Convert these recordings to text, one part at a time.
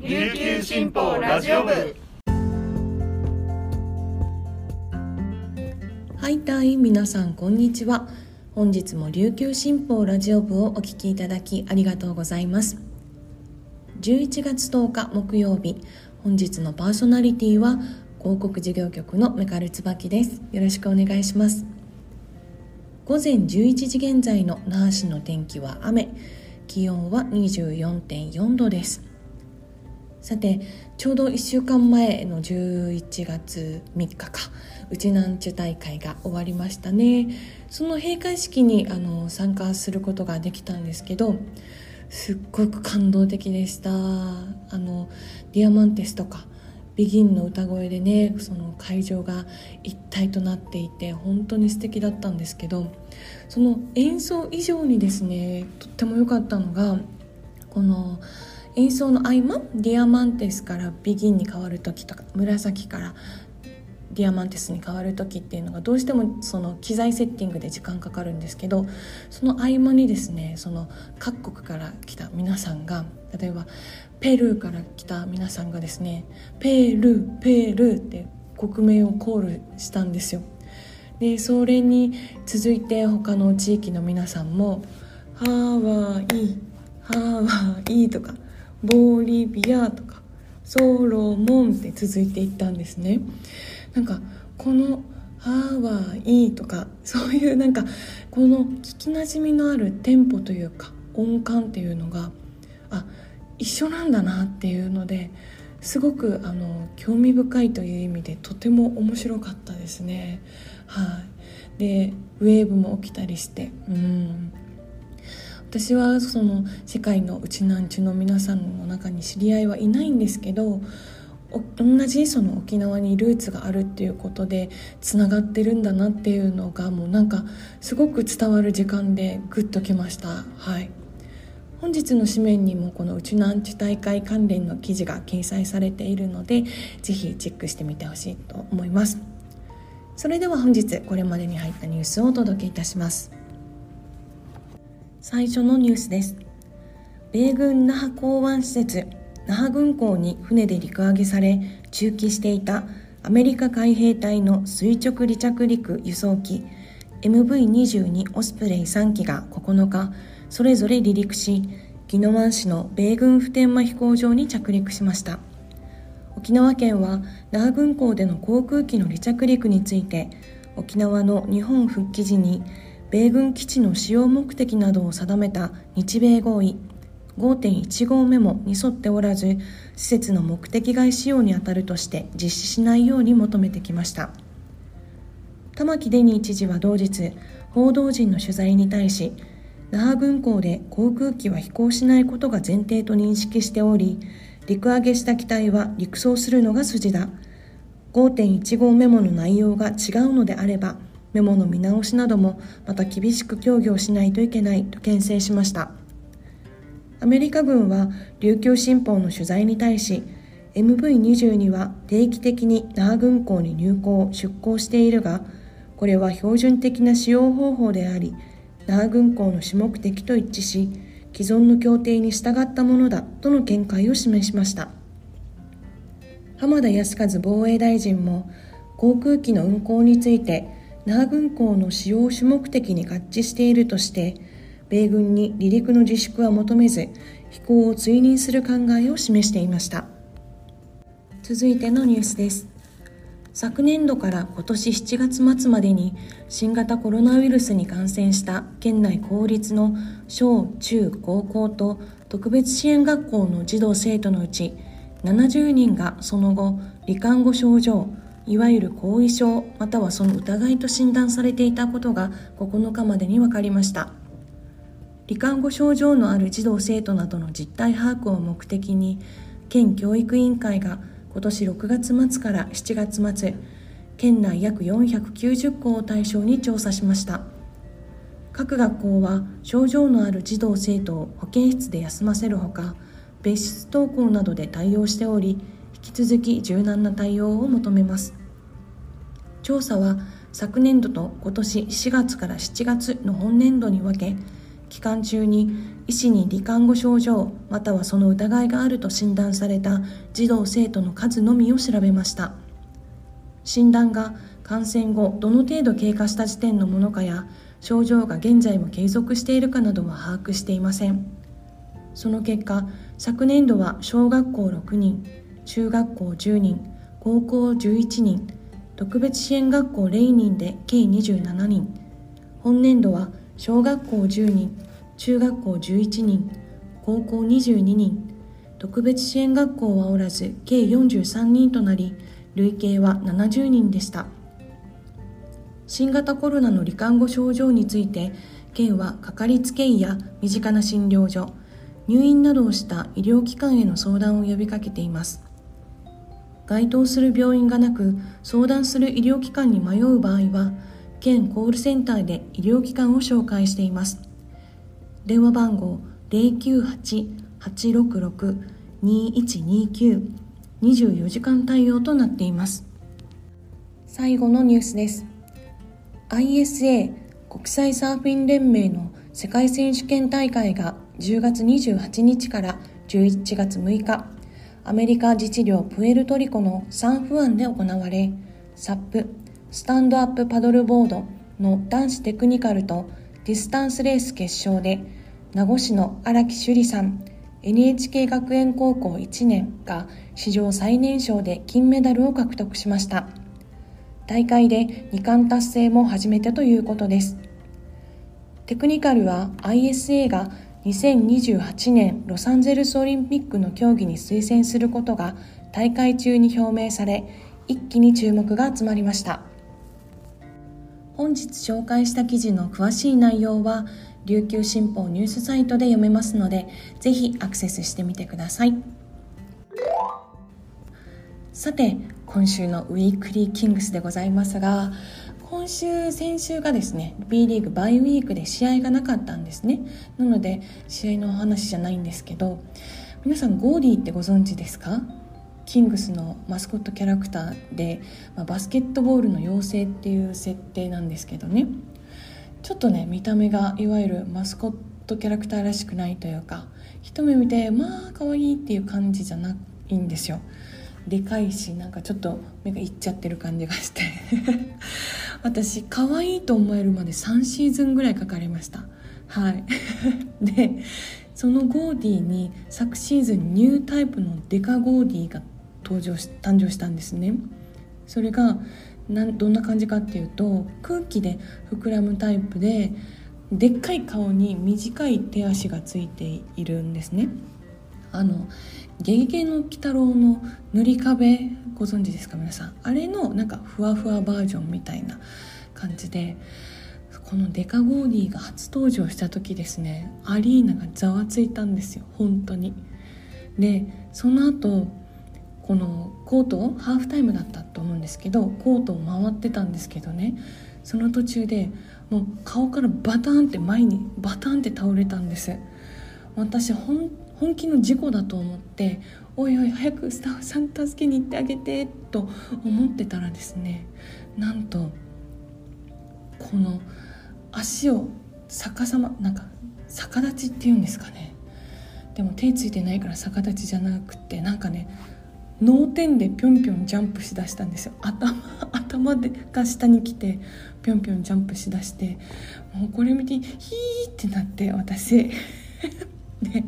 琉球新報ラジオ部。はいたい皆さんこんにちは。本日も琉球新報ラジオ部をお聞きいただきありがとうございます。11月10日木曜日本日のパーソナリティは広告事業局のメカル椿です。よろしくお願いします。午前11時現在の那覇市の天気は雨。気温は24.4度です。さてちょうど1週間前の11月3日か。うちなんちゅ大会が終わりましたね。その閉会式にあの参加することができたんですけどすっごく感動的でした。あのディアマンテスとかビギンの歌声でねその会場が一体となっていて本当に素敵だったんですけどその演奏以上にですねとっても良かったのがこの演奏の合間ディアマンテスからビギンに変わる時とか紫からディアマンテスに変わる時っていうのがどうしてもその機材セッティングで時間かかるんですけどその合間にですねその各国から来た皆さんが例えばペルーから来た皆さんがですね「ペルーペルー」って国名をコールしたんですよ。でそれに続いて他の地域の皆さんも「ハワイハワイ」とか「ボーリビアとかソロモンって続いていったんですね。なんかこのハワイとかそういうなんかこの聞きなじみのあるテンポというか音感っていうのがあ一緒なんだなっていうのですごくあの興味深いという意味でとても面白かったですね。はい。でウェーブも起きたりしてうん。私はその世界のうちなんちゅの皆さんの中に知り合いはいないんですけど同じその沖縄にルーツがあるっていうことでつながってるんだなっていうのがもうなんかすごく伝わる時間でグッときました。はい。本日の紙面にもこのうちなんち大会関連の記事が掲載されているのでぜひチェックしてみてほしいと思います。それでは本日これまでに入ったニュースをお届けいたします。最初のニュースです。米軍那覇港湾施設那覇軍港に船で陸揚げされ駐機していたアメリカ海兵隊の垂直離着陸輸送機 MV22 オスプレイ3機が9日それぞれ離陸し宜野湾市の米軍普天間飛行場に着陸しました。沖縄県は那覇軍港での航空機の離着陸について沖縄の日本復帰時に米軍基地の使用目的などを定めた日米合意。5.15メモに沿っておらず施設の目的外使用にあたるとして実施しないように求めてきました。玉城デニー知事は同日報道陣の取材に対し那覇軍港で航空機は飛行しないことが前提と認識しており陸揚げした機体は陸送するのが筋だ。5.15メモの内容が違うのであればメモの見直しなどもまた厳しく協議をしないといけないと牽制しました。アメリカ軍は琉球新報の取材に対し MV22 は定期的に那覇軍港に入港出港しているがこれは標準的な使用方法であり那覇軍港の主目的と一致し既存の協定に従ったものだとの見解を示しました。浜田靖一防衛大臣も航空機の運航について那覇軍港の使用主目的に合致しているとして米軍に離陸の自粛は求めず飛行を追認する考えを示していました。続いてのニュースです。昨年度から今年7月末までに新型コロナウイルスに感染した県内公立の小中高校と特別支援学校の児童生徒のうち70人がその後罹患後症状いわゆる後遺症またはその疑いと診断されていたことが9日までに分かりました。罹患後症状のある児童生徒などの実態把握を目的に県教育委員会が今年6月末から7月末県内約490校を対象に調査しました。各学校は症状のある児童生徒を保健室で休ませるほか別室登校などで対応しており引き続き柔軟な対応を求めます。調査は昨年度と今年4月から7月の本年度に分け期間中に医師に罹患後症状またはその疑いがあると診断された児童生徒の数のみを調べました。診断が感染後どの程度経過した時点のものかや症状が現在も継続しているかなどは把握していません。その結果昨年度は小学校6人中学校10人高校11人特別支援学校0人で計27人。本年度は小学校10人中学校11人高校22人。特別支援学校はおらず計43人となり累計は70人でした。新型コロナの罹患後症状について県はかかりつけ医や身近な診療所入院などをした医療機関への相談を呼びかけています。該当する病院がなく相談する医療機関に迷う場合は県コールセンターで医療機関を紹介しています。電話番号098-866-2129 24時間対応となっています。最後のニュースです。ISA 国際サーフィン連盟の世界選手権大会が10月28日から11月6日。アメリカ自治領プエルトリコのサンフ湾で行われサップスタンドアップパドルボードの男子テクニカルとディスタンスレース決勝で名護市の荒木朱里さん NHK 学園高校1年が史上最年少で金メダルを獲得しました。大会で2冠達成も初めてということです。テクニカルは ISA が2028年ロサンゼルスオリンピックの競技に推薦することが大会中に表明され一気に注目が集まりました。本日紹介した記事の詳しい内容は琉球新報ニュースサイトで読めますのでぜひアクセスしてみてください。さて今週のウィークリーキングスでございますが今週先週がですね B リーグバイウィークで試合がなかったんですね。なので試合のお話じゃないんですけど皆さんゴーディーってご存知ですか？キングスのマスコットキャラクターで、まあ、バスケットボールの妖精っていう設定なんですけどね。ちょっとね見た目がいわゆるマスコットキャラクターらしくないというか一目見てまあ可愛いっていう感じじゃないんですよ。でかいしなんかちょっと目がいっちゃってる感じがして。私可愛いと思えるまで3シーズンぐらいかかりました。はい。でそのゴーディーに昨シーズンニュータイプのデカゴーディーが登場し誕生したんですね。それがなんどんな感じかっていうと空気で膨らむタイプででっかい顔に短い手足がついているんですね。あの「ゲゲゲの鬼太郎」の塗り壁ご存知ですか皆さん。あれのなんかふわふわバージョンみたいな感じでこのデカゴーディが初登場した時ですねアリーナがざわついたんですよ本当に。でその後このコートをハーフタイムだったと思うんですけどコートを回ってたんですけどねその途中でもう顔からバタンって前にバタンって倒れたんです。私本本気の事故だと思って「おいおい早くスタッフさん助けに行ってあげて」と思ってたらですねなんとこの足を逆さまなんか逆立ちっていうんですかね。でも手ついてないから逆立ちじゃなくてなんかね脳天でぴょんぴょんジャンプしだしたんですよ。頭頭でが下に来てぴょんぴょんジャンプしだしてもうこれ見てヒーってなって私。で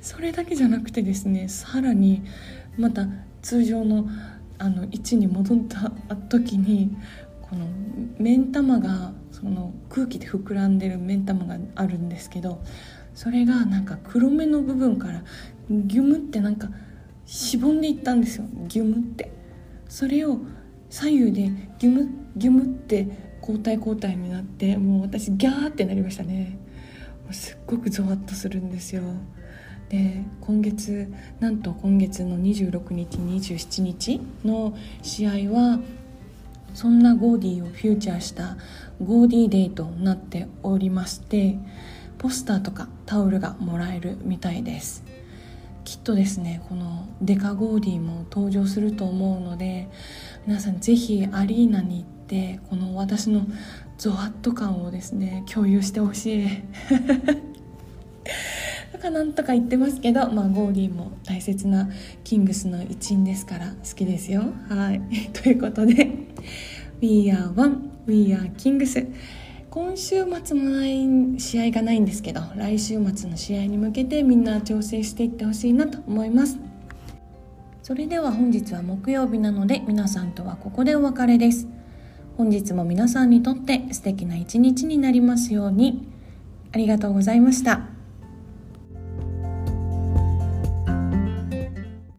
それだけじゃなくてですねさらにまた通常のあの位置に戻った時にこの目ん玉がその空気で膨らんでる目ん玉があるんですけどそれがなんか黒目の部分からギュムってなんかしぼんでいったんですよ。ギュムって。それを左右でギュムギュムって交代交代になってもう私ギャーってなりましたね。すっごくゾワッとするんですよ。で今月なんと今月の26日27日の試合はそんなゴーディーをフィーチャーしたゴーディーデーとなっておりましてポスターとかタオルがもらえるみたいです。きっとですねこのデカゴーディーも登場すると思うので皆さん是非アリーナに行ってこの私のゾワッと感をですね共有してほしい。かなんとか言ってますけど、まあ、ゴーリーも大切なキングスの一員ですから好きですよ。はい。ということで「We are one We are Kings」今週末もない試合がないんですけど来週末の試合に向けてみんな調整していってほしいなと思います。それでは本日は木曜日なので皆さんとはここでお別れです。本日も皆さんにとって素敵な一日になりますように。ありがとうございました。